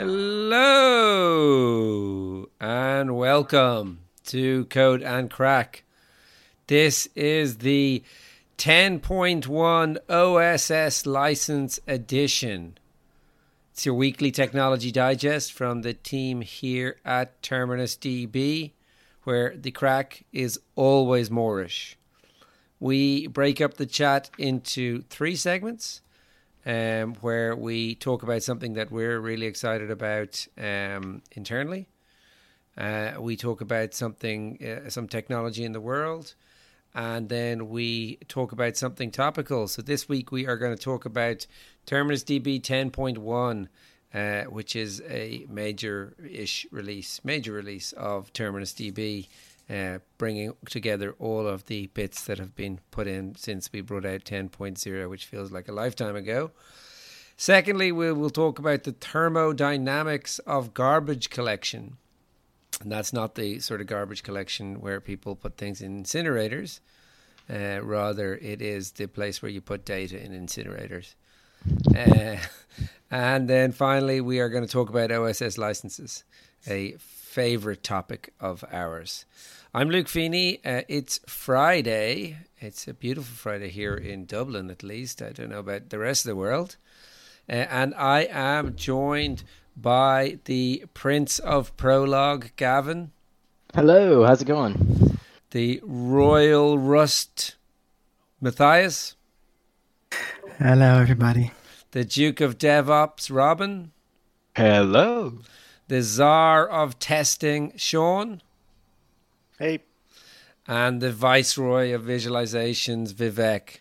Hello and welcome to Code and Crack. This is the 10.1 OSS license edition. It's your weekly technology digest from the team here at Terminus DB, where the crack is always Moorish. We break up the chat into three segments um, where we talk about something that we're really excited about um, internally. Uh, we talk about something, uh, some technology in the world, and then we talk about something topical. So this week we are going to talk about Terminus DB 10.1. Uh, which is a major-ish release, major release of Terminus DB, uh, bringing together all of the bits that have been put in since we brought out 10.0, which feels like a lifetime ago. Secondly, we will talk about the thermodynamics of garbage collection. And that's not the sort of garbage collection where people put things in incinerators. Uh, rather, it is the place where you put data in incinerators. Uh, and then finally, we are going to talk about OSS licenses, a favorite topic of ours. I'm Luke Feeney. Uh, it's Friday. It's a beautiful Friday here in Dublin, at least. I don't know about the rest of the world. Uh, and I am joined by the Prince of Prolog, Gavin. Hello, how's it going? The Royal Rust, Matthias. Hello, everybody. The Duke of DevOps, Robin. Hello. The Czar of Testing, Sean. Hey. And the Viceroy of Visualizations, Vivek.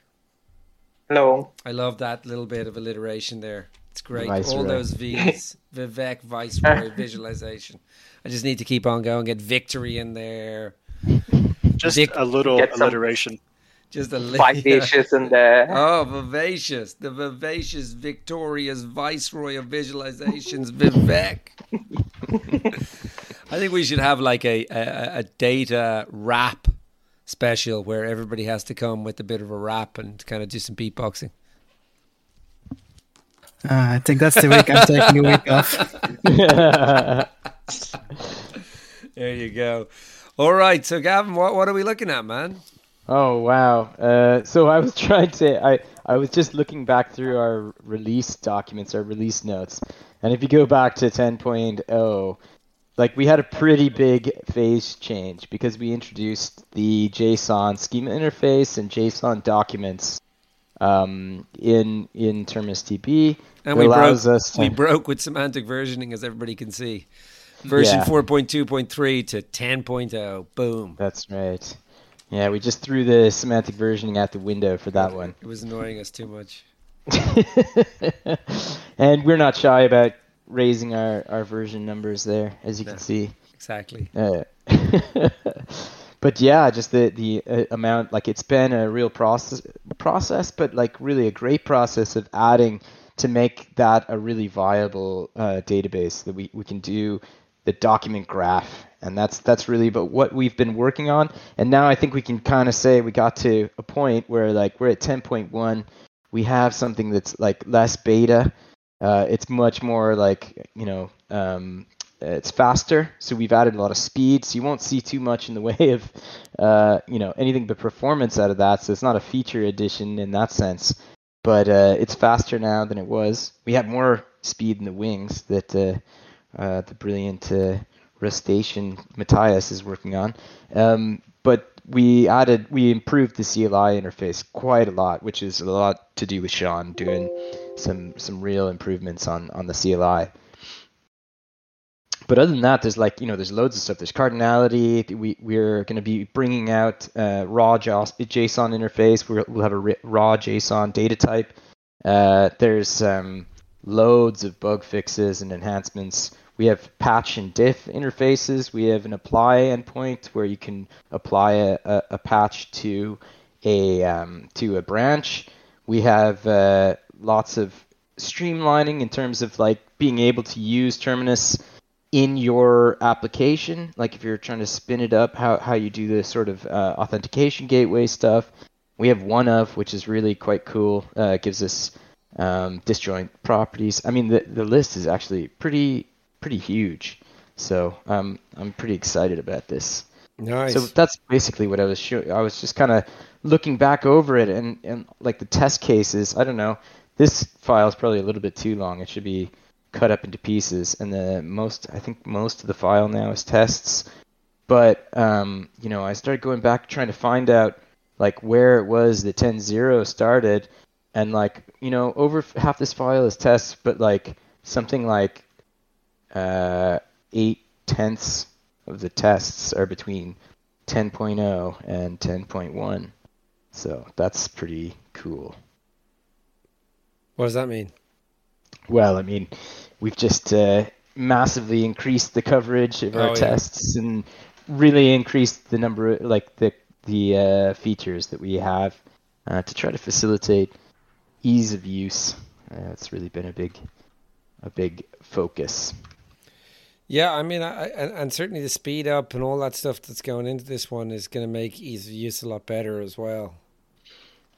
Hello. I love that little bit of alliteration there. It's great. Viceroy. All those V's. Vivek, Viceroy, Visualization. I just need to keep on going. Get victory in there. Just Vic- a little alliteration. Just a li- Vivacious in there. Oh, vivacious. The vivacious, victorious Viceroy of Visualizations, Vivek. I think we should have like a, a, a data rap special where everybody has to come with a bit of a rap and kind of do some beatboxing. Uh, I think that's the week I'm taking a week off. There you go. All right. So, Gavin, what, what are we looking at, man? oh wow. Uh, so I was trying to I I was just looking back through our release documents, our release notes, and if you go back to 10.0, like we had a pretty big phase change because we introduced the JSON schema interface and JSON documents um, in in DB. And It we allows broke, us to- we broke with semantic versioning, as everybody can see. Version Yeah. 4.2.3 to 10.0. Boom. That's right. Yeah, we just threw the semantic versioning out the window for that one. It was annoying us too much. and we're not shy about raising our, our version numbers there, as you No. can see. Exactly. Uh, but yeah, just the the uh, amount like it's been a real process process, but like really a great process of adding to make that a really viable uh, database that we, we can do the document graph, and that's that's really about what we've been working on. And now I think we can kind of say we got to a point where like we're at 10.1, we have something that's like less beta. Uh, it's much more like you know um, it's faster, so we've added a lot of speed. So you won't see too much in the way of, uh, you know, anything but performance out of that. So it's not a feature addition in that sense, but uh, it's faster now than it was. We have more speed in the wings that uh, uh, the brilliant uh, Rustacean Matthias is working on. Um, but we added, we improved the CLI interface quite a lot, which is a lot to do with Sean doing some some real improvements on on the CLI but other than that, there's like you know, there's loads of stuff. There's cardinality. We we're going to be bringing out uh, raw JSON interface. We're, we'll have a raw JSON data type. Uh, there's um, loads of bug fixes and enhancements. We have patch and diff interfaces. We have an apply endpoint where you can apply a, a, a patch to a um, to a branch. We have uh, lots of streamlining in terms of like being able to use Terminus in your application, like if you're trying to spin it up, how, how you do the sort of uh, authentication gateway stuff. We have one of, which is really quite cool. Uh, it gives us um, disjoint properties. I mean, the the list is actually pretty pretty huge. So um, I'm pretty excited about this. Nice. So that's basically what I was showing. I was just kind of looking back over it and, and like the test cases. I don't know. This file is probably a little bit too long. It should be cut up into pieces. And the most, I think most of the file now is tests. But um, you know, I started going back trying to find out like where it was the 10.0 started, and like you know, over half this file is tests, but like something like uh, eight tenths of the tests are between 10.0 and 10.1. So that's pretty cool. What does that mean? Well, I mean, we've just uh, massively increased the coverage of our Oh, yeah. tests and really increased the number, of, like the the uh, features that we have uh, to try to facilitate ease of use. Uh, it's really been a big a big focus. Yeah, I mean, I, I, and, and certainly the speed up and all that stuff that's going into this one is going to make ease of use a lot better as well.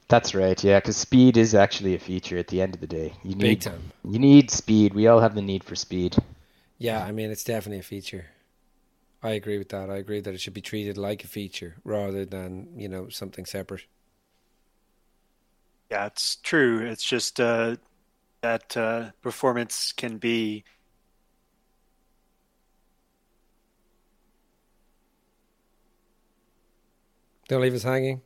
That's right, yeah, because speed is actually a feature at the end of the day. You Big need time. you need speed. We all have the need for speed. Yeah, I mean, it's definitely a feature. I agree with that. I agree that it should be treated like a feature rather than, you know, something separate. Yeah, it's true. It's just uh, that uh, performance can be Don't leave us hanging.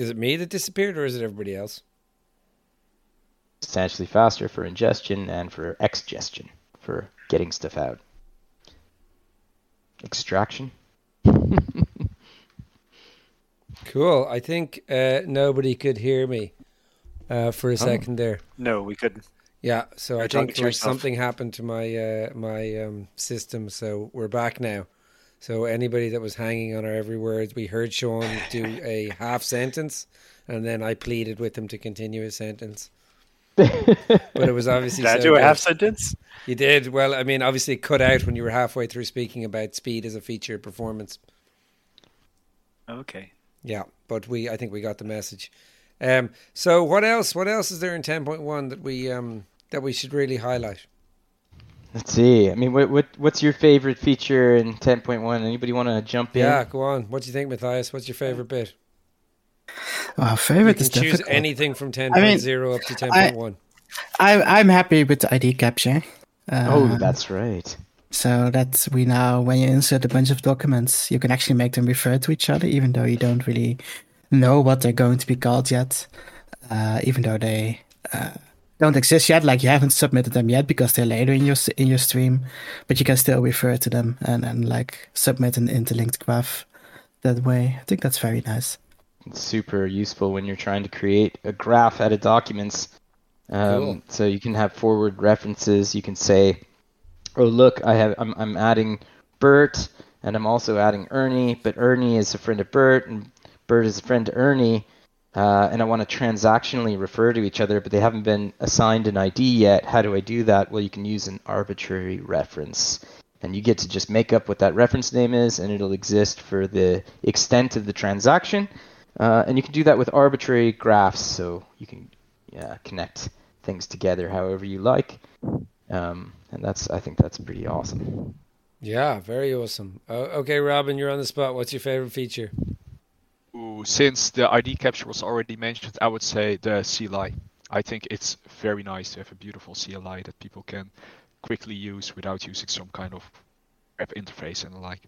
Is it me that disappeared or is it everybody else? Substantially faster for ingestion and for exgestion, for getting stuff out. Extraction. Cool. I think uh, nobody could hear me uh, for a second there. no, we couldn't. Yeah, so I You're talking think to like something happened to my uh, my um, system, so we're back now. So anybody that was hanging on our every word, we heard Sean do a half sentence, and then I pleaded with him to continue his sentence. But it was obviously Did I so do a half sentence? You did well. I mean, obviously, it cut out when you were halfway through speaking about speed as a feature of performance. Okay. Yeah, but we I think we got the message. Um, so what else? What else is there in ten point one that we um that we should really highlight? Let's see. I mean, what what what's your favorite feature in 10.1? Anybody want to jump in? Yeah, go on. What do you think, Matthias? What's your favorite bit? Well, You favorite can is choose difficult. anything from ten I mean, point zero up to ten point one. I, I'm happy with the ID capture. Uh, Oh, that's right. So that we now, when you insert a bunch of documents, you can actually make them refer to each other, even though you don't really know what they're going to be called yet. Uh, even though they uh, don't exist yet, like you haven't submitted them yet because they're later in your in your stream, but you can still refer to them and and like submit an interlinked graph that way. I think that's very nice. It's super useful when you're trying to create a graph out of documents. Um, Cool. So you can have forward references. You can say, "Oh, look, I have I'm I'm adding Bert, and I'm also adding Ernie, but Ernie is a friend of Bert, and Bert is a friend to Ernie." Uh, and I want to transactionally refer to each other, but they haven't been assigned an ID yet. How do I do that? Well, you can use an arbitrary reference. And you get to just make up what that reference name is, and it'll exist for the extent of the transaction. Uh, and you can do that with arbitrary graphs, so you can yeah, connect things together however you like. Um, and that's I think that's pretty awesome. Yeah, very awesome. Uh, okay, Robin, you're on the spot. What's your favorite feature? Ooh, since the ID capture was already mentioned, I would say the CLI. I think it's very nice to have a beautiful CLI that people can quickly use without using some kind of web interface and the like.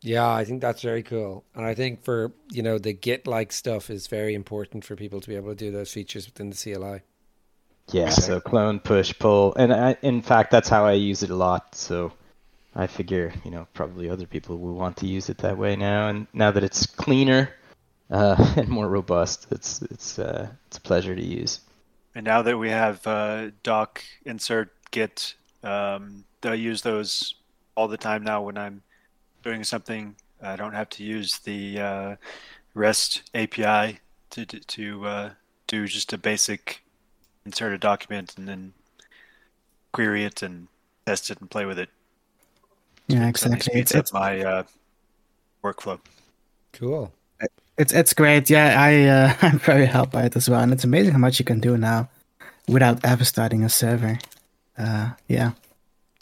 Yeah, I think that's very cool. And I think for, you know, the Git like stuff is very important for people to be able to do those features within the CLI. Yeah, so clone, push, pull, and I, in fact that's how I use it a lot. So I figure you know probably other people will want to use it that way now, and now that it's cleaner uh, and more robust, it's it's uh, it's a pleasure to use. And now that we have uh, doc insert git, um, I use those all the time now when I'm doing something. I don't have to use the uh, REST API to to uh, do just a basic insert a document and then query it and test it and play with it. Yeah, exactly. speeds It's, it's my uh, workflow. Cool. It's it's great. Yeah, I uh, I'm very helped by it as well, and it's amazing how much you can do now without ever starting a server. Uh, yeah.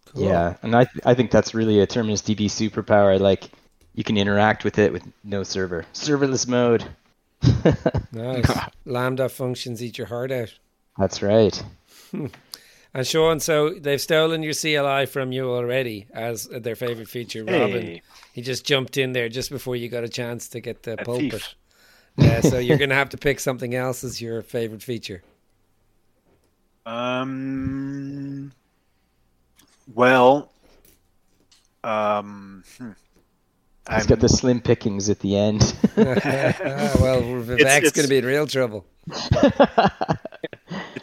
Cool. Yeah, and I th- I think that's really a Terminus DB superpower. Like you can interact with it with no server, serverless mode. Nice. Lambda functions eat your heart out. That's right. And Sean, so they've stolen your CLI from you already as their favorite feature. Robin, Hey, he just jumped in there just before you got a chance to get the A pulpit. thief. Yeah, so you're going to have to pick something else as your favorite feature. um, well, um, hmm. He's I'm- got the slim pickings at the end. Ah, well, Vivek's going to be in real trouble.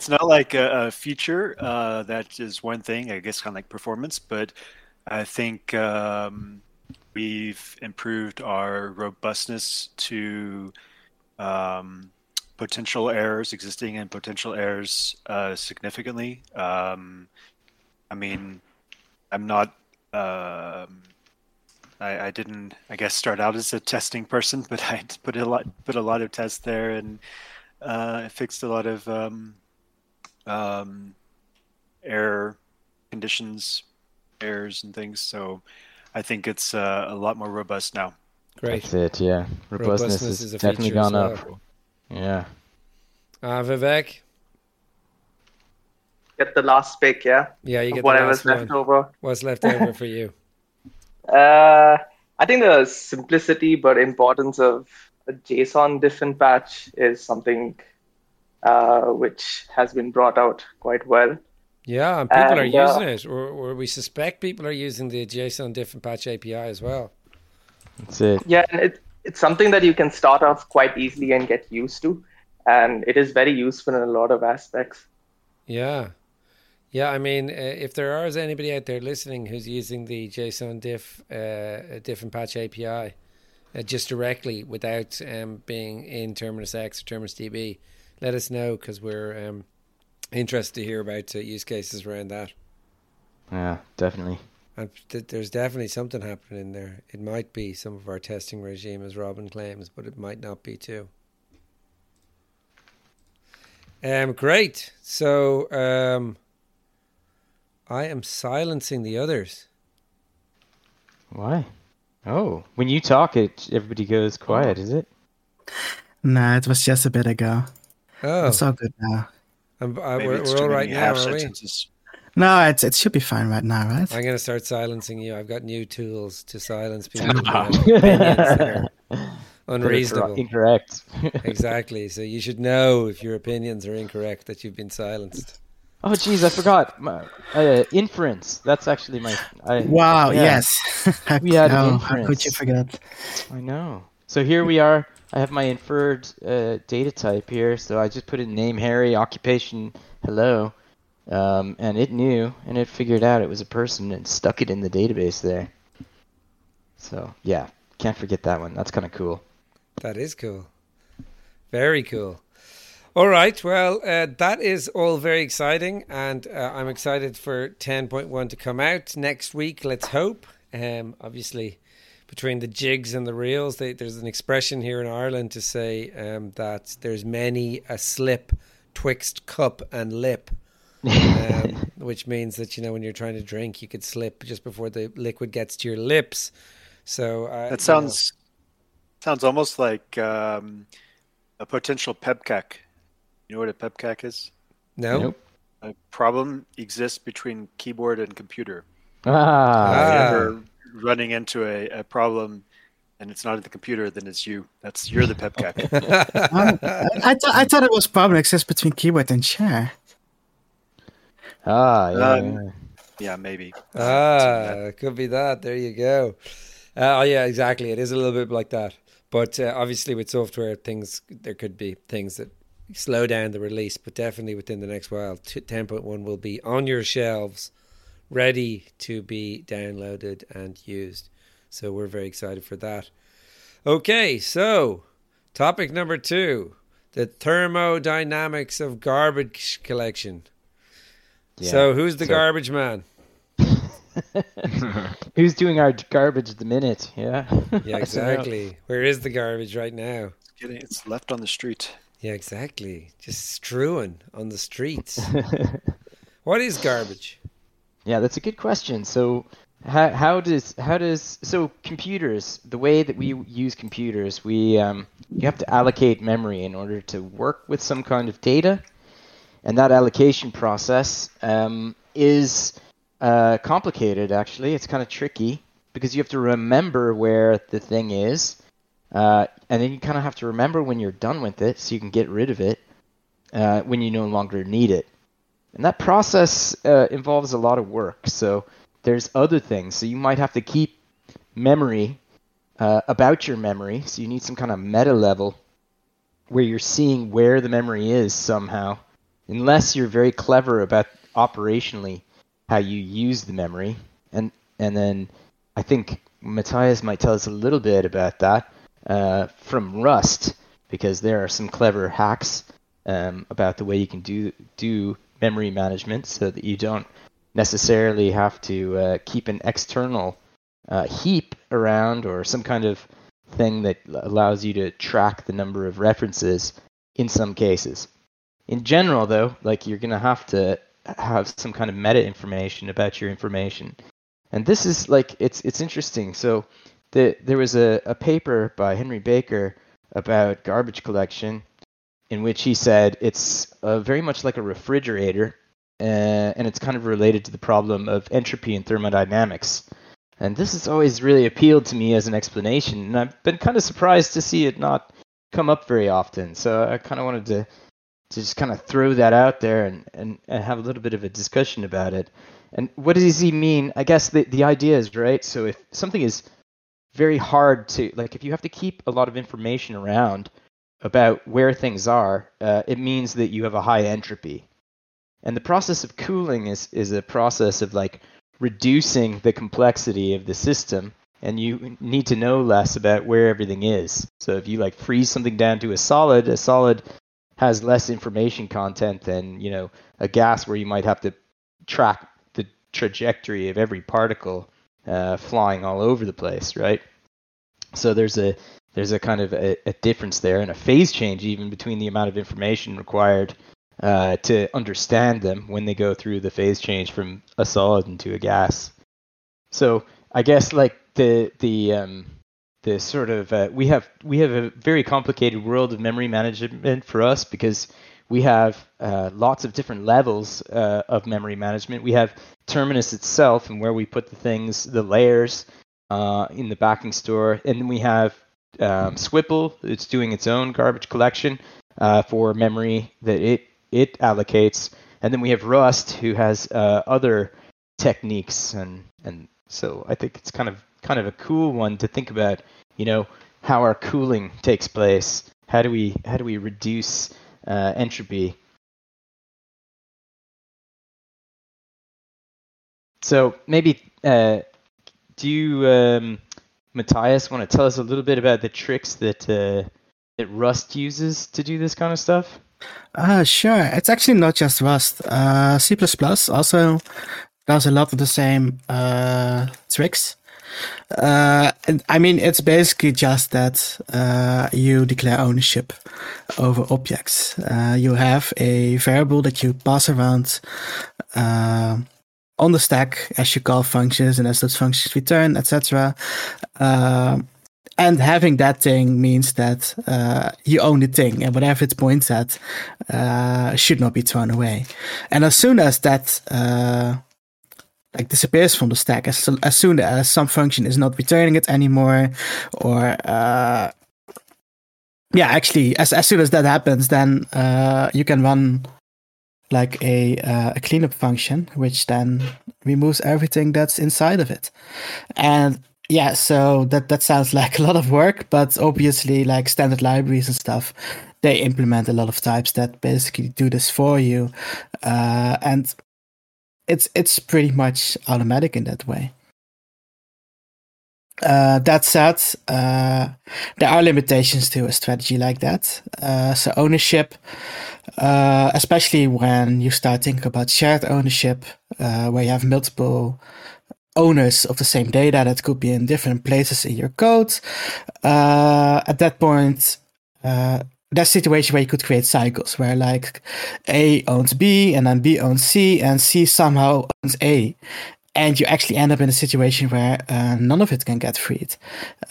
It's not like a, a feature uh, that is one thing, I guess, kind of like performance, but I think um, we've improved our robustness to um, potential errors, existing and potential errors, uh, significantly. Um, I mean, I'm not. Um, I, I didn't, I guess, start out as a testing person, but I put a lot, put a lot of tests there, and uh, fixed a lot of um, um, air conditions, airs and things. So I think it's uh, a lot more robust now. Great. That's it. Yeah, robustness, Robustness has is a definitely feature as gone well. up. Yeah. Uh, Vivek? Get the last pick, yeah. Yeah, you Of get the Whatever's last left one. over. What's left over for you? Uh, I think the simplicity but importance of a JSON diff different patch is something uh, which has been brought out quite well. Yeah, and people are And, uh, using it, or, or we suspect people are using the JSON different patch API as well. That's it. Yeah, and it, it's something that you can start off quite easily and get used to, and it is very useful in a lot of aspects. Yeah. Yeah, I mean, uh, if there is anybody out there listening who's using the JSON diff uh, different patch API uh, just directly without um, being in Terminus X or Terminus DB, let us know because we're um, interested to hear about uh, use cases around that. Yeah, definitely. And th- there's definitely something happening in there. It might be some of our testing regime, as Robin claims, but it might not be too. Um, great. So, um, I am silencing the others. Why? Oh, when you talk, it everybody goes quiet. Is it? Nah, it was just a bit ago. Oh, It's all good now. I'm, I, Maybe we're, we're all right now, half are we? No, it's it should be fine right now, right? I'm going to start silencing you. I've got new tools to silence people who have that are But it's unreasonable. Incorrect. Exactly. So you should know if your opinions are incorrect that you've been silenced. oh, jeez, I forgot. My, uh, inference. That's actually my. I, Wow, yeah, yes. We had oh, how could you forget? I know. So here we are. I have my inferred uh, data type here. So I just put in name Harry, occupation hello, um, and it knew and it figured out it was a person and stuck it in the database there. So yeah, can't forget that one. That's kind of cool. That is cool. Very cool. All right. Well, uh, that is all very exciting, and uh, I'm excited for 10.1 to come out next week. Let's hope. Um, obviously, between the jigs and the reels, they, there's an expression here in Ireland to say um, that there's many a slip twixt cup and lip. um, which means that you know when you're trying to drink, you could slip just before the liquid gets to your lips. So uh, you know- That sounds sounds almost like um, a potential PEBCAK. You know what a PEBCAK is? no. Nope. A problem exists between keyboard and computer. Ah, Ah. If you're ever running into a, a problem and it's not at the computer, then it's you. That's you're the PEBCAK. Um, I, th- I thought it was probably access between keyboard and chair. ah, yeah, Um, yeah. yeah, maybe. Ah, could be that. There you go. Uh, oh, yeah, exactly. It is a little bit like that. But uh, obviously, with software, things there could be things that slow down the release. But definitely within the next while, t- 10.1 will be on your shelves, ready to be downloaded and used. So we're very excited for that. Okay, so topic number two: the thermodynamics of garbage collection. Yeah. So who's the So- garbage man? Who's doing our garbage at the minute? Yeah. Yeah, I don't know. exactly. Where is the garbage right now? It's getting it's left on the street. Yeah, exactly. Just strewing on the streets. what is garbage? Yeah, that's a good question. So, how, how does how does so computers? The way that we use computers, we um, you have to allocate memory in order to work with some kind of data, and that allocation process um, is uh, complicated. Actually, it's kind of tricky because you have to remember where the thing is, uh, and then you kind of have to remember when you're done with it, so you can get rid of it uh, when you no longer need it. And that process uh, involves a lot of work. So there's other things. So you might have to keep memory uh, about your memory. So you need some kind of meta level where you're seeing where the memory is somehow, unless you're very clever about operationally how you use the memory. And and then I think Matthias might tell us a little bit about that uh, from Rust because there are some clever hacks um, about the way you can do do memory management so that you don't necessarily have to uh, keep an external uh, heap around or some kind of thing that allows you to track the number of references in some cases. In general, though, like you're going to have to have some kind of meta information about your information. And this is like it's it's interesting. So the, there was a, a paper by Henry Baker about garbage collection in which he said it's uh, very much like a refrigerator, uh, and it's kind of related to the problem of entropy and thermodynamics. And this has always really appealed to me as an explanation, and I've been kind of surprised to see it not come up very often. So I kind of wanted to to just kind of throw that out there and, and, and have a little bit of a discussion about it. And what does he mean? I guess the, the idea is, right? So if something is very hard to, like, if you have to keep a lot of information around about where things are, uh, it means that you have a high entropy. And the process of cooling is, is a process of, like, reducing the complexity of the system and you need to know less about where everything is. So if you like freeze something down to a solid, a solid has less information content than you know a gas where you might have to track the trajectory of every particle uh, flying all over the place, right? So there's a there's a kind of a, a, difference there and a phase change even between the amount of information required uh, to understand them when they go through the phase change from a solid into a gas. So I guess like the the um, the sort of uh, we have we have a very complicated world of memory management for us because we have uh, lots of different levels uh, of memory management. We have Terminus itself and where we put the things, the layers uh, in the backing store, and then we have um, Swipple. It's doing its own garbage collection uh, for memory that it it allocates, and then we have Rust, who has uh, other techniques and and so I think it's kind of kind of a cool one to think about. You know how our cooling takes place. How do we how do we reduce uh, entropy? So maybe uh, do you, um, Matthias, want to tell us a little bit about the tricks that uh, that Rust uses to do this kind of stuff? Uh, sure. It's actually not just Rust. Uh, C++ also does a lot of the same uh, tricks. Uh, I mean, it's basically just that uh, you declare ownership over objects. Uh, you have a variable that you pass around uh, on the stack as you call functions and as those functions return, etc. Uh, and having that thing means that uh, you own the thing, and whatever it points at should not be thrown away. And as soon as that like disappears from the stack as, as soon as some function is not returning it anymore or uh, yeah actually as, as soon as that happens then uh, you can run like a, uh, a cleanup function which then removes everything that's inside of it and yeah so that that sounds like a lot of work but obviously like standard libraries and stuff they implement a lot of types that basically do this for you uh, and it's it's pretty much automatic in that way. Uh, that said, uh, there are limitations to a strategy like that. Uh, so ownership, uh, especially when you start thinking about shared ownership, uh, where you have multiple owners of the same data that could be in different places in your code. Uh, at that point, that situation where you could create cycles where like A owns B and then B owns C and C somehow owns A. And you actually end up in a situation where uh, none of it can get freed.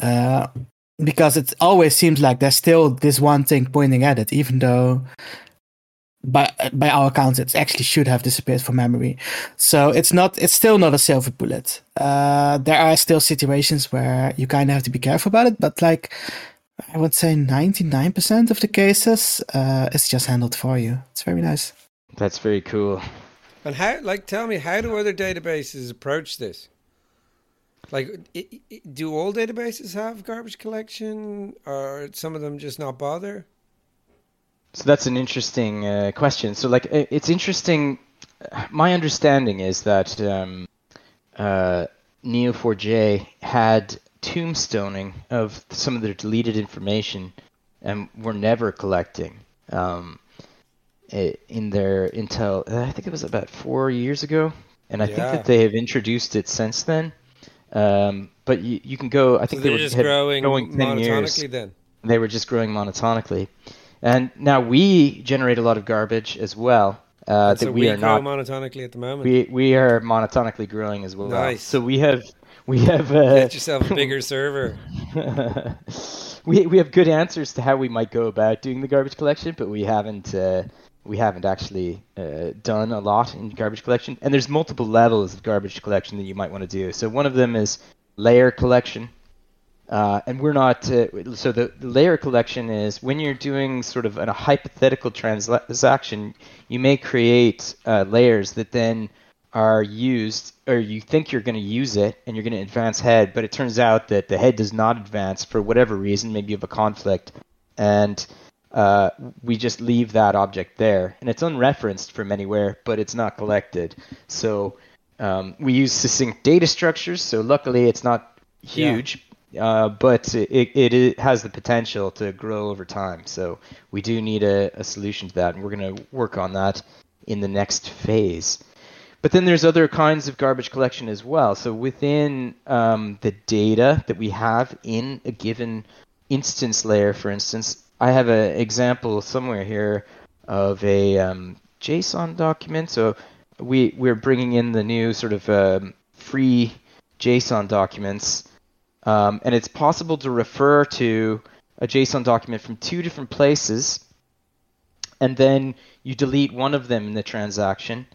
Uh, because it always seems like there's still this one thing pointing at it, even though by by our accounts it actually should have disappeared from memory. So it's not it's still not a silver bullet. Uh, there are still situations where you kind of have to be careful about it, but like I would say 99% of the cases, uh, it's just handled for you. It's very nice. That's very cool. And how, like, tell me, how do other databases approach this? Like, i i do all databases have garbage collection, or some of them just not bother? So that's an interesting uh, question. So, like, it's interesting. My understanding is that um, uh, Neo4j had tombstoning of some of their deleted information and were never collecting um, in their Intel. I think it was about four years ago, and I yeah. think that they have introduced it since then. Um, but you, you can go. I think so they were just growing, growing ten years. Then they were just growing monotonically, and now we generate a lot of garbage as well. Uh, that so we, we are not monotonically at the moment. We we are monotonically growing as well. Nice. So we have we have uh, get yourself a bigger server. we we have good answers to how we might go about doing the garbage collection, but we haven't uh, we haven't actually uh, done a lot in garbage collection. And there's multiple levels of garbage collection that you might want to do. So one of them is layer collection. Uh, and we're not. Uh, so the, the, layer collection is when you're doing sort of a hypothetical transaction, you may create uh, layers that then are used, or you think you're going to use it and you're going to advance head, but it turns out that the head does not advance for whatever reason. Maybe you have a conflict, and uh, we just leave that object there, and it's unreferenced from anywhere, but it's not collected. So um, we use succinct data structures. So luckily, it's not huge. Yeah. Uh, but it, it, it, has the potential to grow over time. So we do need a, a solution to that, and we're going to work on that in the next phase. But then there's other kinds of garbage collection as well. So within um, the data that we have in a given instance layer, for instance, I have an example somewhere here of a um, JSON document. So we we're bringing in the new sort of um, free JSON documents, um, and it's possible to refer to a JSON document from two different places, and then you delete one of them in the transaction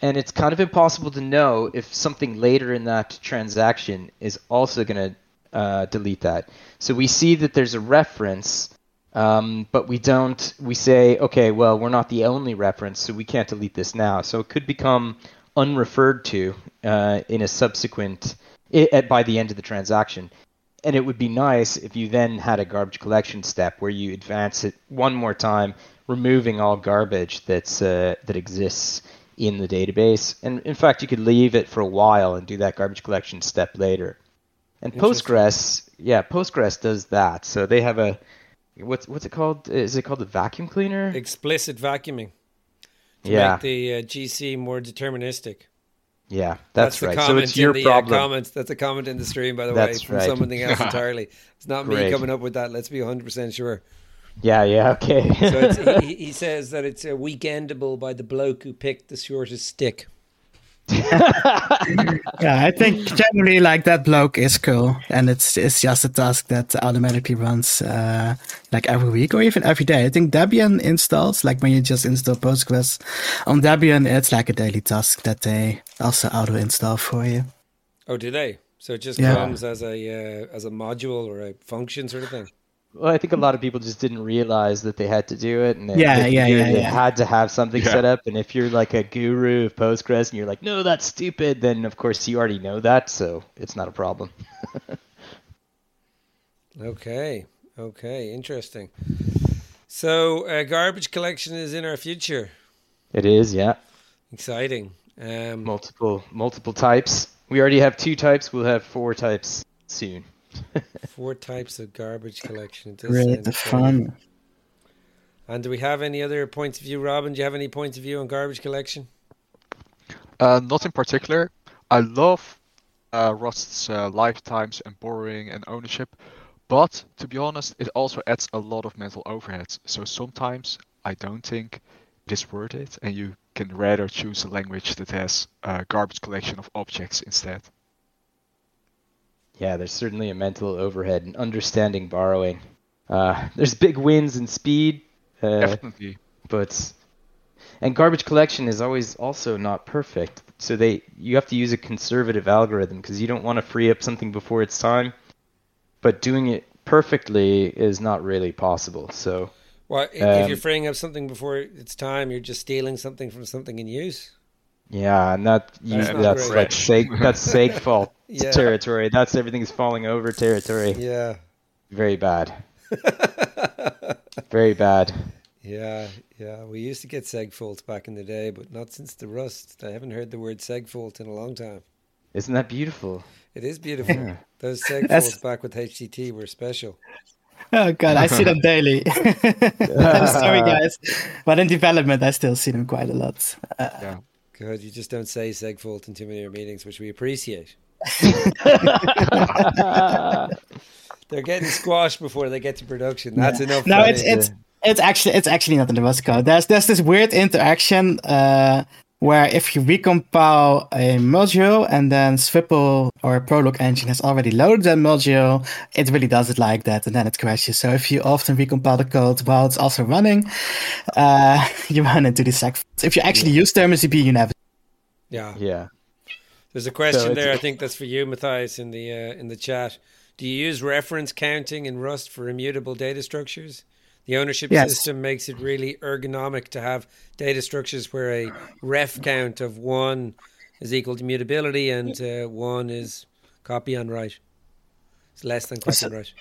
and it's kind of impossible to know if something later in that transaction is also going to uh, delete that. So we see that there's a reference, um, but we don't. We say, okay, well, we're not the only reference, so we can't delete this now. So it could become unreferred to uh, in a subsequent it, by the end of the transaction. And it would be nice if you then had a garbage collection step where you advance it one more time, removing all garbage that's uh, that exists in the database. And in fact, you could leave it for a while and do that garbage collection step later. And Postgres, yeah, Postgres does that. So they have a what's what's it called? Is it called the vacuum cleaner? Explicit vacuuming. To yeah. make the uh, GC more deterministic. Yeah, that's, that's right. so it's your the, problem. Uh, comments. That's a comment in the stream, by the that's way, from right. something else entirely. It's not Great. me coming up with that. Let's be 100% sure. Yeah, yeah, okay. so he, he, says that it's a weekendable by the bloke who picked the shortest stick. yeah, I think generally like that bloke is cool, and it's it's just a task that automatically runs uh, like every week or even every day. I think Debian installs like when you just install Postgres on Debian, it's like a daily task that they also auto install for you. Oh, do they? So it just yeah. comes as a uh, as a module or a function sort of thing. Well, I think a lot of people just didn't realize that they had to do it, and they, yeah, they, yeah, yeah, they yeah. had to have something Yeah. set up. And if you're like a guru of Postgres and you're like, no, that's stupid, then of course you already know that, so it's not a problem. Okay, okay, interesting. So uh, garbage collection is in our future. It is, yeah, Exciting. Um, multiple multiple types. We already have two types. We'll have four types soon. four types of garbage collection. It does Great, the fun. And do we have any other points of view, Robin? Do you have any points of view on garbage collection? Uh, not in particular. I love uh, Rust's uh, lifetimes and borrowing and ownership. But to be honest, it also adds a lot of mental overhead. So sometimes I don't think it is worth it, and you can rather choose a language that has a garbage collection of objects instead. Yeah, there's certainly a mental overhead in understanding borrowing. Uh, there's big wins in speed, uh, Definitely. but and garbage collection is always also not perfect. So they you have to use a conservative algorithm because you don't want to free up something before it's time, but doing it perfectly is not really possible. So Well, if Um, you're freeing up something before it's time, you're just stealing something from something in use. Yeah, and that you, That's not that's like seg that's seg fault Yeah. territory. That's everything's falling over territory. Yeah. Very bad. Very bad. yeah, yeah. We used to get segfault back in the day, but not since the Rust. I haven't heard the word segfault in a long time. Isn't that beautiful? It is beautiful. Yeah. Those segfaults back with HDT were special. Oh god, I see them daily. I'm sorry, guys, but in development, I still see them quite a lot. Uh, Good. You just don't say segfault in too many of your meetings, which we appreciate. They're getting squashed before they get to production. That's enough. no, it's it's it's actually it's actually not in the Rust code. There's there's this weird interaction uh, where if you recompile a module and then Swipple or Prolog engine has already loaded that module, it really does it like that, and then it crashes. So if you often recompile the code while it's also running, uh, you run into the seg. If you actually use ThermoCP, you never. yeah. Yeah. There's a question it's- there. I think that's for you, Matthias, in the uh, in the chat. Do you use reference counting in Rust for immutable data structures? The ownership Yes. system makes it really ergonomic to have data structures where a ref count of one is equal to mutability and uh, one is copy on write. It's less than copy on write.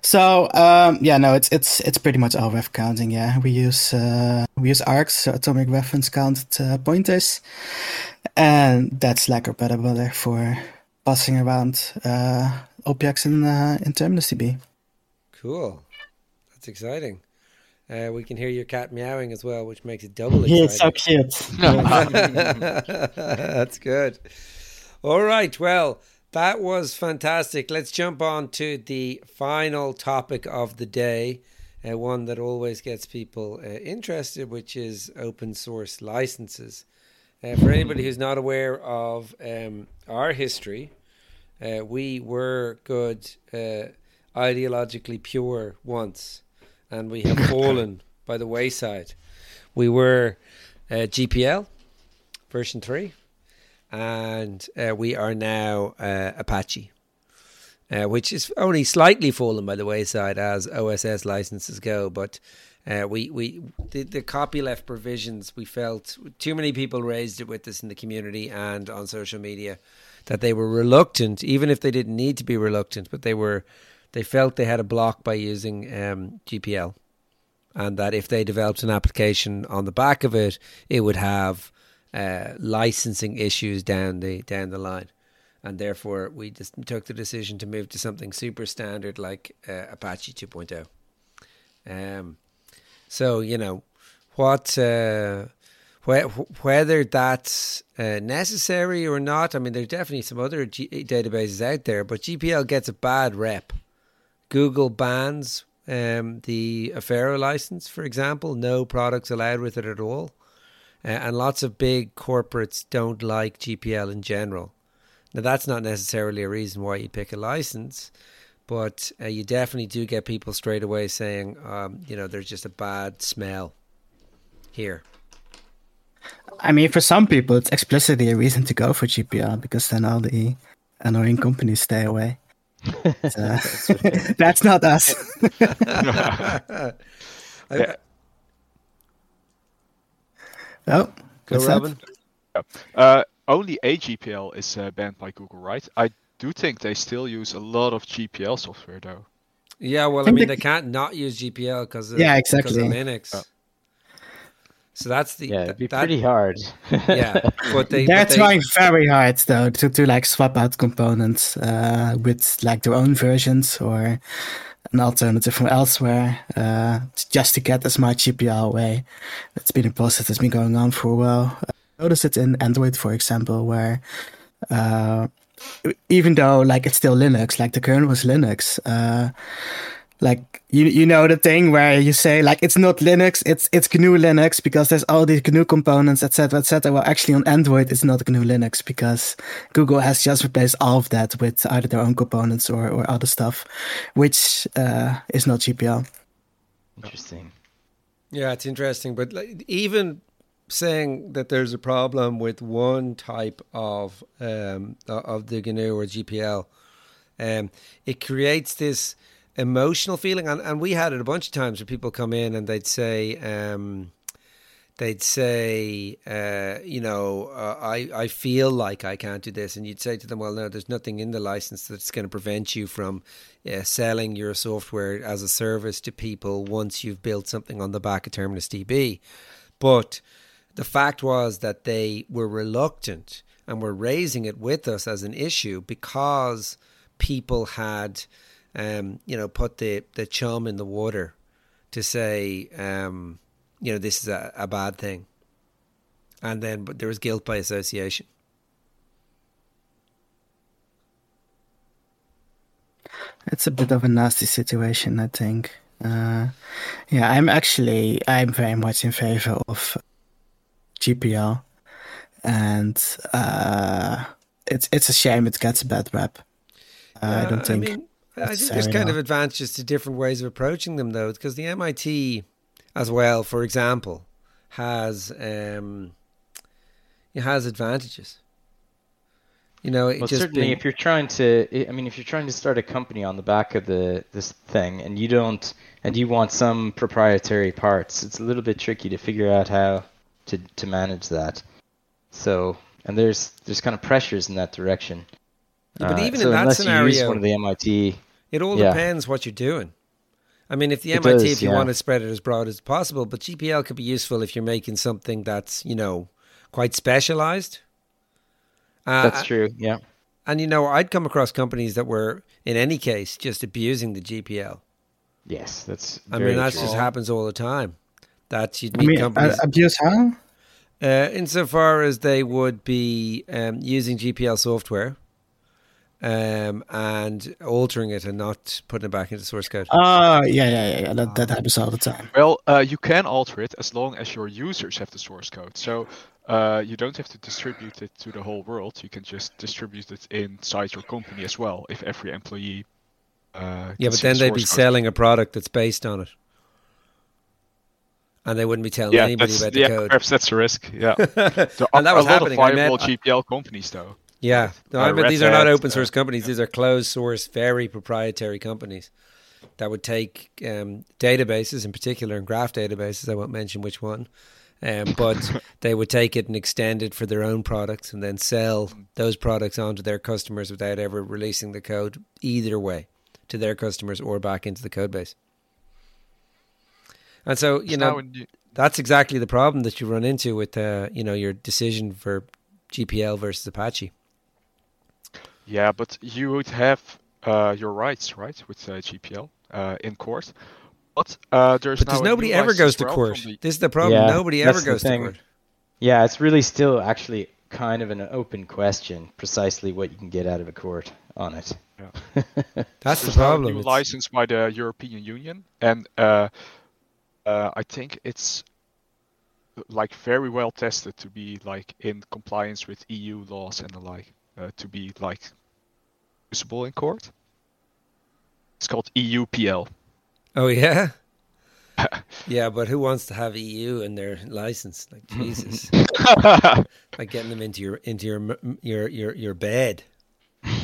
So um, yeah, no, it's it's it's pretty much all ref counting. Yeah, we use uh, we use Arcs, so atomic reference counted uh, pointers, and that's like our bread and butter for passing around uh, objects in uh, in Terminus DB. Cool. Exciting. Uh, we can hear your cat meowing as well, which makes it double Yeah, it's so cute. That's good. All right. Well, that was fantastic. Let's jump on to the final topic of the day, uh, one that always gets people uh, interested, which is open source licenses. Uh, for anybody who's not aware of um, our history, uh, we were good, uh, ideologically pure once, and we have fallen by the wayside. We were uh, GPL version 3 and uh, we are now uh, Apache, uh, which is only slightly fallen by the wayside as OSS licenses go. But uh, we we the, the copyleft provisions we felt too many people raised it with us in the community and on social media that they were reluctant, even if they didn't need to be reluctant, but they were they felt they had a block by using um, GPL, and that if they developed an application on the back of it, it would have uh, licensing issues down the down the line, and therefore we just took the decision to move to something super standard like uh, Apache 2.0. Um, so you know what uh, whether that's uh, necessary or not. I mean, there's definitely some other G- databases out there, but GPL gets a bad rep. Google bans um, the Affero license, for example. No products allowed with it at all. Uh, and lots of big corporates don't like GPL in general. Now, that's not necessarily a reason why you pick a license, but uh, you definitely do get people straight away saying, um, you know, there's just a bad smell here. I mean, for some people, it's explicitly a reason to go for GPL because then all the annoying companies stay away. But, uh, that's not us. I- Yeah. oh, Go, what's that? Robin. Uh, only AGPL is uh, banned by Google, right? I do think they still use a lot of GPL software though. Yeah, well, I think mean, they- they can't not use GPL because of, Yeah, because of exactly. Linux. Oh. So that's the Yeah, it'd be that- pretty hard. yeah, but they They're but they, trying very hard though to, to like swap out components uh, with like their own versions or an alternative from elsewhere uh, just to get as much GPL away. It's been a process that's been going on for a while. I noticed it in Android, for example, where uh, even though like it's still Linux, like the kernel was Linux. Uh, like you you know the thing where you say like it's not Linux, it's it's GNU Linux because there's all these GNU components, etc., etc. Well, actually on Android it's not GNU Linux because Google has just replaced all of that with either their own components or or other stuff, which uh, is not GPL. Interesting. Yeah, it's interesting, but like, even saying that there's a problem with one type of um, of the GNU or GPL, um, it creates this emotional feeling, and, and we had it a bunch of times where people come in and they'd say, um, they'd say, uh, you know, uh, I I feel like I can't do this, and you'd say to them, well, no, there's nothing in the license that's going to prevent you from uh, selling your software as a service to people once you've built something on the back of Terminus DB, but the fact was that they were reluctant and were raising it with us as an issue because people had um, you know, put the, the chum in the water to say, um, you know, this is a, a bad thing. And then, but there was guilt by association. It's a bit of a nasty situation, I think. Uh, yeah, I'm actually I'm very much in favor of GPL, and uh, it's it's a shame it gets a bad rap. Uh, I don't think. I mean, I think there's kind of advantages to different ways of approaching them, though, because the MIT, as well, for example, has um, it has advantages. You know, it well, just certainly being, if you're trying to, I mean, if you're trying to start a company on the back of the this thing, and you don't, and you want some proprietary parts, it's a little bit tricky to figure out how to to manage that. So, and there's there's kind of pressures in that direction. Yeah, but Uh, even so in that unless you use scenario, one of the MIT, it all yeah. depends what you're doing. I mean, if the It MIT, does, if you yeah. want to spread it as broad as possible, but GPL could be useful if you're making something that's you know quite specialized. Uh, that's true. Yeah. And you know, I'd come across companies that were, in any case, just abusing the GPL. Yes, that's. I mean, that just happens all the time. That you'd I meet mean, companies, uh, abuse how? uh, insofar as they would be um, using GPL software um, and altering it and not putting it back into source code. Oh, yeah, yeah, yeah, yeah. That, that happens all the time. Well, uh, you can alter it as long as your users have the source code. So uh, you don't have to distribute it to the whole world. You can just distribute it inside your company as well. If every employee. Uh, yeah, but then the they'd be code. selling a product that's based on it. And they wouldn't be telling Yeah, anybody about the yeah, code. perhaps that's a risk. Yeah, there and that are was a lot happening. of I met- viable GPL companies though. Yeah, no, I read these are not open uh, source companies. These are closed source, very proprietary companies that would take um, databases, in particular, and graph databases. I won't mention which one, um, but they would take it and extend it for their own products, and then sell those products onto their customers without ever releasing the code either way to their customers or back into the code base. And so, you know, you- that's exactly the problem that you run into with, uh, you know, your decision for GPL versus Apache. Yeah, but you would have uh, your rights, right, with uh, GPL uh, in court. But uh, there's But now nobody ever goes to court. Autonomy. This is the problem. Yeah, Nobody ever that's the goes to court. Yeah, it's really still actually kind of an open question, precisely what you can get out of a court on it. Yeah. That's the There's now a problem. new It's- license by the European Union, and uh, uh, I think it's like very well tested to be like in compliance with EU laws and the like, uh, to be like usable in court. It's called EUPL. Oh yeah, yeah. But who wants to have EU in their license? Like Jesus, like getting them into your into your your your your bed.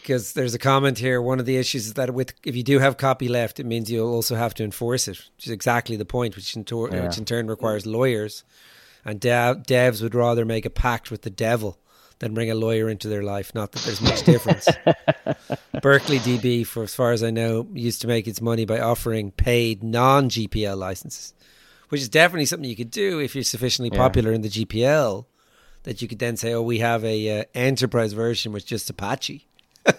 Because there's a comment here. One of the issues is that with if you do have copy left, it means you'll also have to enforce it, which is exactly the point. Which in, tor- Yeah. which in turn requires lawyers, and dev- devs would rather make a pact with the devil than bring a lawyer into their life. Not that there's much difference. Berkeley DB, for as far as I know, used to make its money by offering paid non GPL licenses, which is definitely something you could do if you're sufficiently Yeah. popular in the GPL. That you could then say, "Oh, we have a uh, enterprise version with just Apache."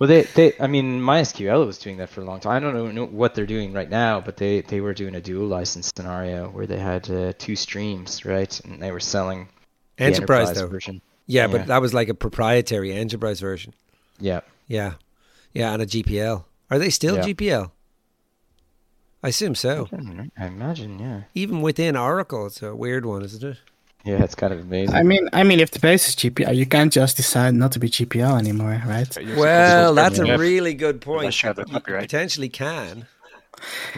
Well, they, they, I mean, MySQL was doing that for a long time. I don't know, what they're doing right now, but they, they were doing a dual license scenario where they had uh, two streams, right? And they were selling Enterprise, though. version. Yeah, Yeah. but that was like a proprietary enterprise version. Yeah. Yeah, yeah, and a GPL. Are they still Yeah. GPL? I assume so. I imagine, yeah. Even within Oracle, it's a weird one, isn't it? Yeah, it's kind of amazing. I mean, I mean, if the base is GPL, you can't just decide not to be GPL anymore, right? Yeah, you have to Well, that's a everyone. really good point. Unless you have the You potentially can.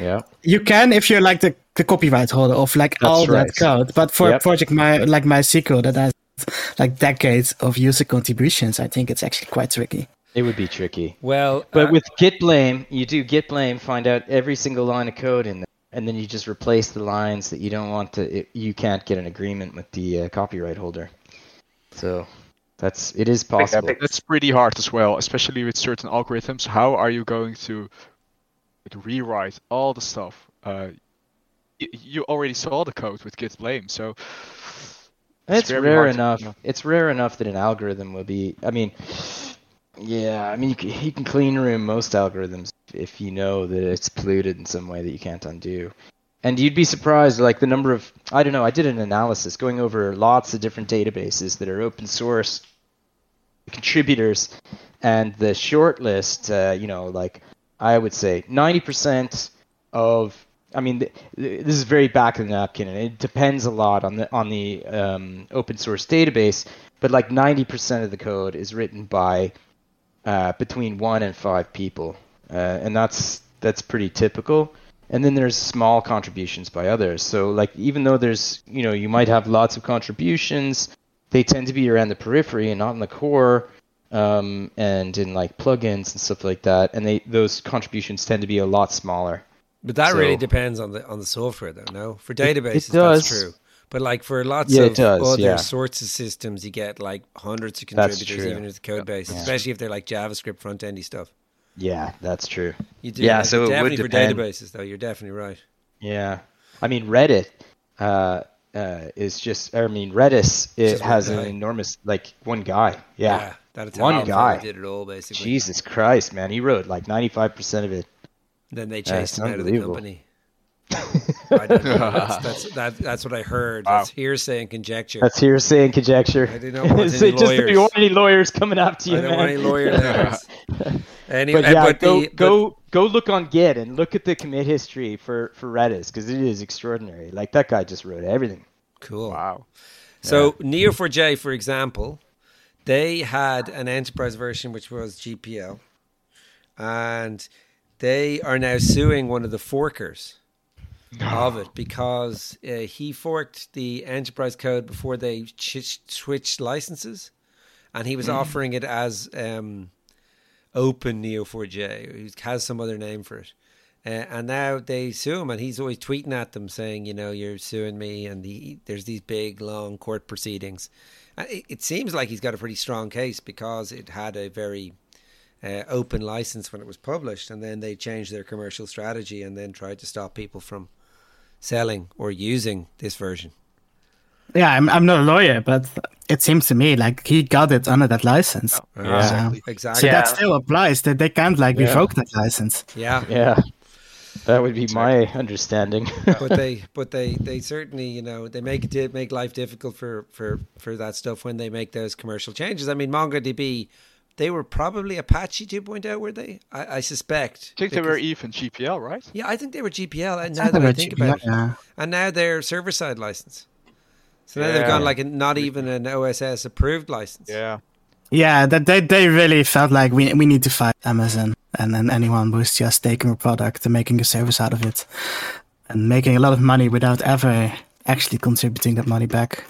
yeah. You can if you're like the, the copyright holder of like That's all right. that code. But for Yep. a project my like MySQL that has like decades of user contributions, I think it's actually quite tricky. It would be tricky. Well, But uh, with git blame, you do git blame, find out every single line of code in there, and then you just replace the lines that you don't want to. It, you can't get an agreement with the uh, copyright holder. So that's it is possible. That's pretty hard as well, especially with certain algorithms. How are you going to rewrite all the stuff? Uh, you already saw the code with git blame, so It's rare enough. It's rare enough that an algorithm will be. I mean, yeah. I mean, you can, you can clean room most algorithms if you know that it's polluted in some way that you can't undo. And you'd be surprised, like the number of. I don't know. I did an analysis going over lots of different databases that are open source contributors, and the short list. Uh, you know, like I would say, ninety percent of I mean, th- th- this is very back of the napkin, and it depends a lot on the on the um, open source database. But like ninety percent of the code is written by uh, between one and five people, uh, and that's that's pretty typical. And then there's small contributions by others. So like even though there's you know you might have lots of contributions, they tend to be around the periphery and not in the core, um, and in like plugins and stuff like that. And they those contributions tend to be a lot smaller. But that really depends on the on the software, though. No, for databases, that's does. true. But like for lots Yeah, of does, other yeah. sorts of systems, you get like hundreds of contributors, even if the code base, Yeah. especially if they're like JavaScript front endy stuff. Yeah, that's true. You do, Yeah, like, so it would definitely for depend. databases, though. You're definitely right. Yeah, I mean Redis uh, uh, is just. I mean Redis it Just has an enormous like one guy. Yeah, that One guy. did it all basically. Jesus Christ, man, he wrote like ninety five percent of it. Then they chased it's him out of the company. I don't know. That's, that's, that, that's what I heard. Wow. That's hearsay and conjecture. That's hearsay and conjecture. I do not want Is any it just that you lawyers. want any lawyers coming after you, I don't man? want any lawyer names. Anyway, But eh, yeah, but go the, go go look on Git and look at the commit history for for Redis because it is extraordinary. Like that guy just wrote everything. cool. wow. So Neo4j, for example, they had an enterprise version which was GPL, and they are now suing one of the forkers of it because uh, he forked the enterprise code before they ch- switched licenses, and he was offering it as um, Open Neo4j. He has some other name for it. Uh, and now they sue him, and he's always tweeting at them saying, you know, you're suing me, and he, there's these big, long court proceedings. It, it seems like he's got a pretty strong case because it had a very uh, open license when it was published, and then they changed their commercial strategy and then tried to stop people from selling or using this version. Yeah, I'm I'm not a lawyer, but it seems to me like he got it under that license. Yeah. So, exactly. so Yeah. that still applies. That they can't like Yeah. revoke that license. Yeah. Yeah, that would be my understanding. but they but they they certainly you know they make it make life difficult for for for that stuff when they make those commercial changes i mean mongodb they were probably apache 2.0 were they i, I suspect I think they were even GPL, right? yeah i think they were gpl and now that i they were think G- about it yeah. and now they're server side license so now they've gone like a, not even an oss approved license Yeah. Yeah, that they they really felt like we we need to fight Amazon and then anyone who's just taking a product and making a service out of it and making a lot of money without ever actually contributing that money back.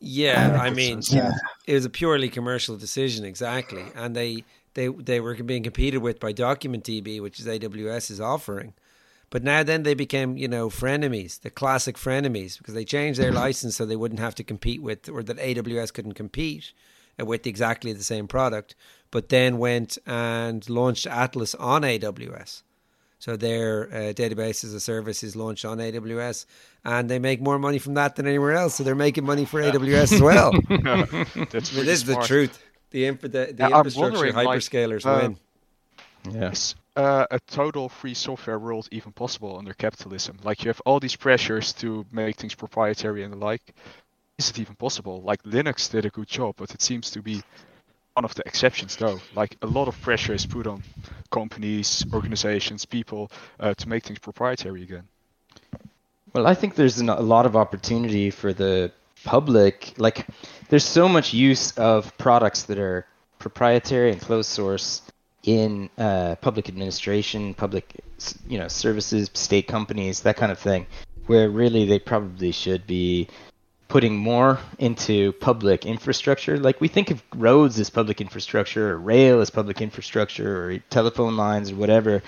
Yeah, I mean, Yeah. it was a purely commercial decision, exactly, and they they they were being competed with by Document DocumentDB, which is AWS's offering. But now then they became, you know, frenemies, the classic frenemies, because they changed their license so they wouldn't have to compete with, or that AWS couldn't compete with exactly the same product. But then went and launched Atlas on AWS. So their uh, database as a service is launched on AWS, and they make more money from that than anywhere else. So they're making money for AWS as well. That's I mean, pretty this is the truth. The, infra- the, the Yeah, I'm infrastructure wondering, like, hyperscalers uh, win. yeah. Is uh, a total free software world even possible under capitalism? Like you have all these pressures to make things proprietary and the like. is it even possible? Like Linux did a good job, but it seems to be one of the exceptions though. Like a lot of pressure is put on companies, organizations, people uh, to make things proprietary again. Well, I think there's a lot of opportunity for the public. Like, there's so much use of products that are proprietary and closed source in uh, public administration, public, you know, services, state companies, that kind of thing, where really they probably should be putting more into public infrastructure. Like we think of roads as public infrastructure, or rail as public infrastructure, or telephone lines, or whatever.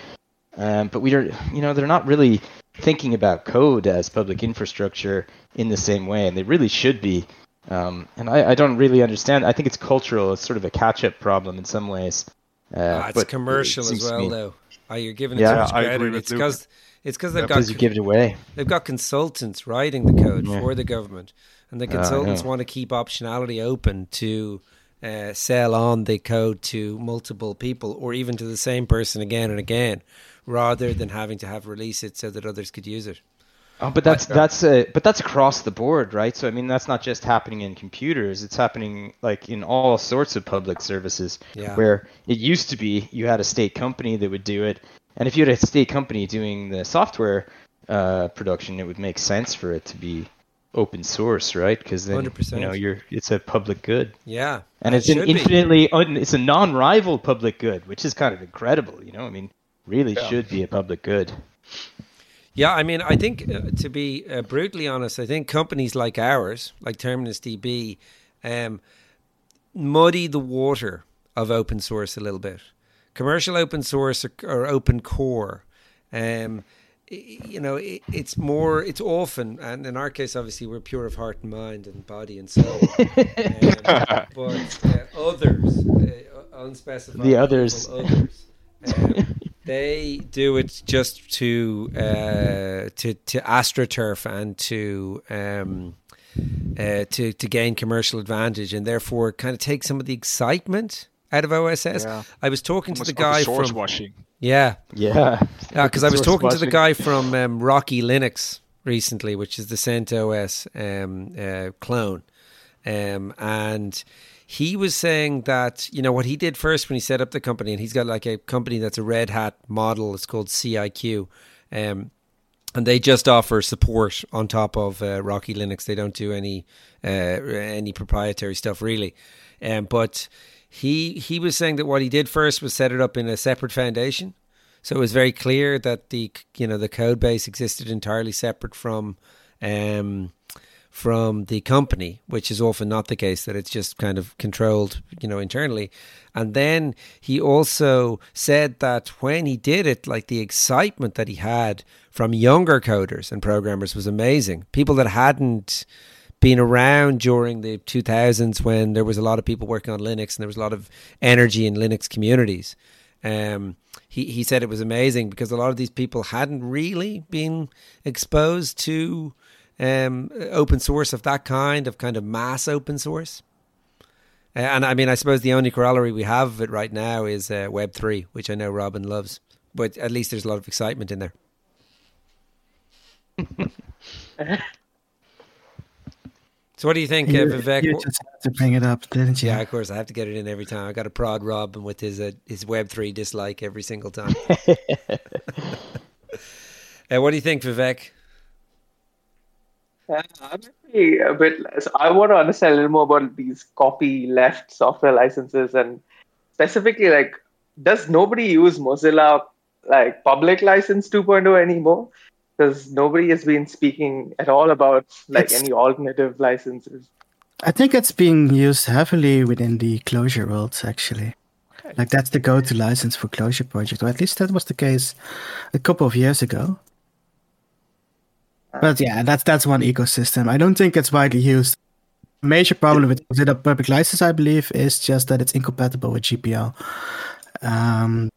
Um, but we don't, you know, they're not really thinking about code as public infrastructure in the same way, and they really should be. Um, and I, I, don't really understand. I think it's cultural. It's sort of a catch-up problem in some ways. Uh, ah, it's commercial it as well, though. Oh, you're giving it yeah, too much credit. It's because it's because they've got you give it away. They've got consultants writing the code yeah. for the government, and the ah, consultants uh, want to keep optionality open to uh, sell on the code to multiple people or even to the same person again and again, rather than having to have release it so that others could use it. Oh, but that's that's uh, but that's across the board, right? So I mean, that's not just happening in computers; it's happening like in all sorts of public services. Yeah. Where it used to be, you had a state company that would do it, and if you had a state company doing the software uh, production, it would make sense for it to be open source, right? Because then 100%. you know you're it's a public good. Yeah, and it's an infinitely un, it's a non-rival public good, which is kind of incredible. You know, I mean, really yeah. should be a public good. Yeah, I mean, I think uh, to be uh, brutally honest, I think companies like ours, like Terminus DB, um, muddy the water of open source a little bit. Commercial open source or, or open core. Um, you know, it, it's more, it's often, and in our case, obviously, we're pure of heart and mind and body and soul. um, but uh, others, uh, unspecified, the others, others um, they do it just to uh, to to astroturf and to. Um, uh, to to gain commercial advantage and therefore kind of take some of the excitement out of OSS. Yeah. I was talking Almost to the guy from washing. Yeah, yeah, yeah. Because I was talking washing. to the guy from um, Rocky Linux recently, which is the CentOS um, uh, clone, um, and he was saying that you know what he did first when he set up the company, and he's got like a company that's a Red Hat model. It's called CIQ, um, and they just offer support on top of uh, Rocky Linux. They don't do any uh, any proprietary stuff really, um, but he he was saying that what he did first was set it up in a separate foundation. So it was very clear that the you know the code base existed entirely separate from um, from the company, which is often not the case, that it's just kind of controlled, you know, internally. And then he also said that when he did it, like the excitement that he had from younger coders and programmers was amazing. People that hadn't been around during the 2000s when there was a lot of people working on Linux and there was a lot of energy in Linux communities. Um, he, he said it was amazing because a lot of these people hadn't really been exposed to um, open source of that kind, of kind of mass open source. Uh, and I mean, I suppose the only corollary we have of it right now is uh, Web three, which I know Robin loves. But at least there's a lot of excitement in there. so, what do you think, uh, Vivek? You just had to bring it up, didn't you? Yeah, of course. I have to get it in every time. I got to prod Robin with his uh, his Web three dislike every single time. Uh, what do you think, Vivek? Uh, I'm actually a bit. So I want to understand a little more about these copy left software licenses and specifically like, does nobody use Mozilla like public license 2.0 anymore? Because nobody has been speaking at all about like it's, any alternative licenses. I think it's being used heavily within the Clojure world actually. Okay. Like that's the go-to license for Clojure project, or at least that was the case a couple of years ago. But yeah, that's that's one ecosystem. I don't think it's widely used. Major problem with a public license, I believe, is just that it's incompatible with GPL. Um,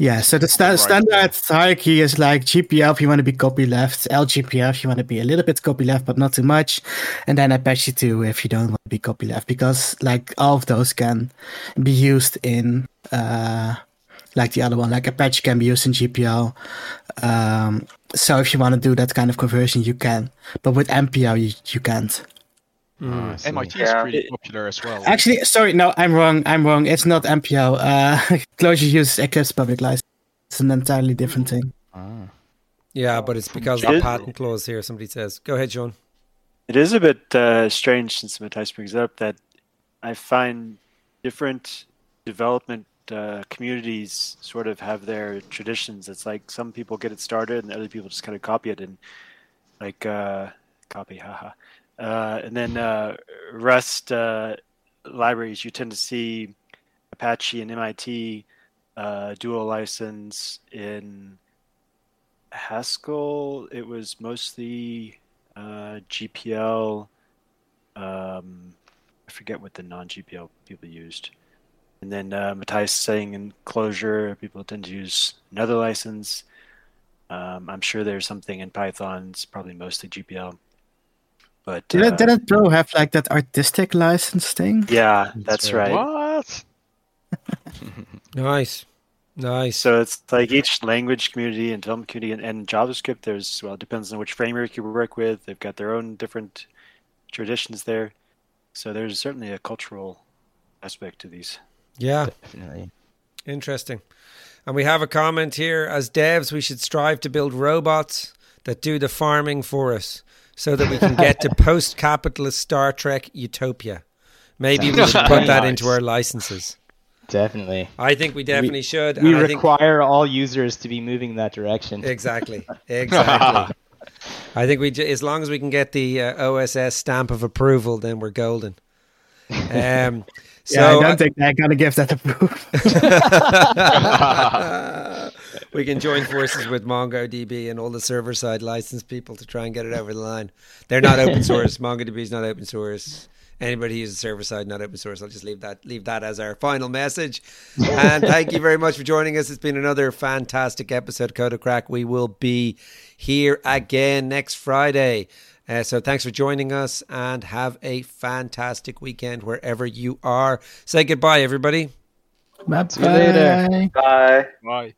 yeah, so the sta- standard hierarchy is like GPL if you want to be copy left, LGPL if you want to be a little bit copy left but not too much, and then Apache 2 if you don't want to be copy left because like all of those can be used in uh, like the other one, like Apache can be used in GPL. Um, so if you want to do that kind of conversion, you can. But with MPL, you, you can't. Ah, I see. MIT is Yeah. pretty popular as well. Actually, sorry, no, I'm wrong. I'm wrong. It's not MPO. Uh, Clojure uses Eclipse public license. It's an entirely different thing. Ah. Yeah, but it's because of the patent clause here. Somebody says, "Go ahead, John." It is a bit uh, strange since Matthias brings it up that I find different development uh, communities sort of have their traditions. It's like some people get it started and other people just kind of copy it and like uh, copy, haha. Uh, and then uh, Rust uh, libraries, you tend to see Apache and MIT uh, dual license in Haskell. It was mostly GPL. Um, I forget what the non-GPL people used. And then uh, Matthias saying in Clojure, people tend to use another license. Um, I'm sure there's something in Python. It's probably mostly GPL. But uh, Didn't, didn't Perl have like that artistic license thing? yeah, that's That's right. What? Nice, nice. So it's like each language community and development community and, and JavaScript. There's well, it depends on which framework you work with. They've got their own different traditions there. So there's certainly a cultural aspect to these. Yeah, Definitely. interesting. And we have a comment here: as devs, we should strive to build robots that do the farming for us, so that we can get to post-capitalist Star Trek utopia. Maybe we should put that into our licenses. Definitely. I think we definitely should. We I think- require all users to be moving that direction. Exactly. Exactly. I think we, as long as we can get the uh, OSS stamp of approval, then we're golden. Um, so yeah, I don't uh, think they're gonna give that approval. we can join forces with MongoDB and all the server side license people to try and get it over the line. They're not open source. MongoDB is not open source. Anybody who uses server side, not open source. I'll just leave that leave that as our final message. And thank you very much for joining us. It's been another fantastic episode, of Code of Crack. We will be here again next Friday. Uh, so thanks for joining us and have a fantastic weekend wherever you are. Say goodbye, everybody. Bye See you later. bye. Bye. Bye.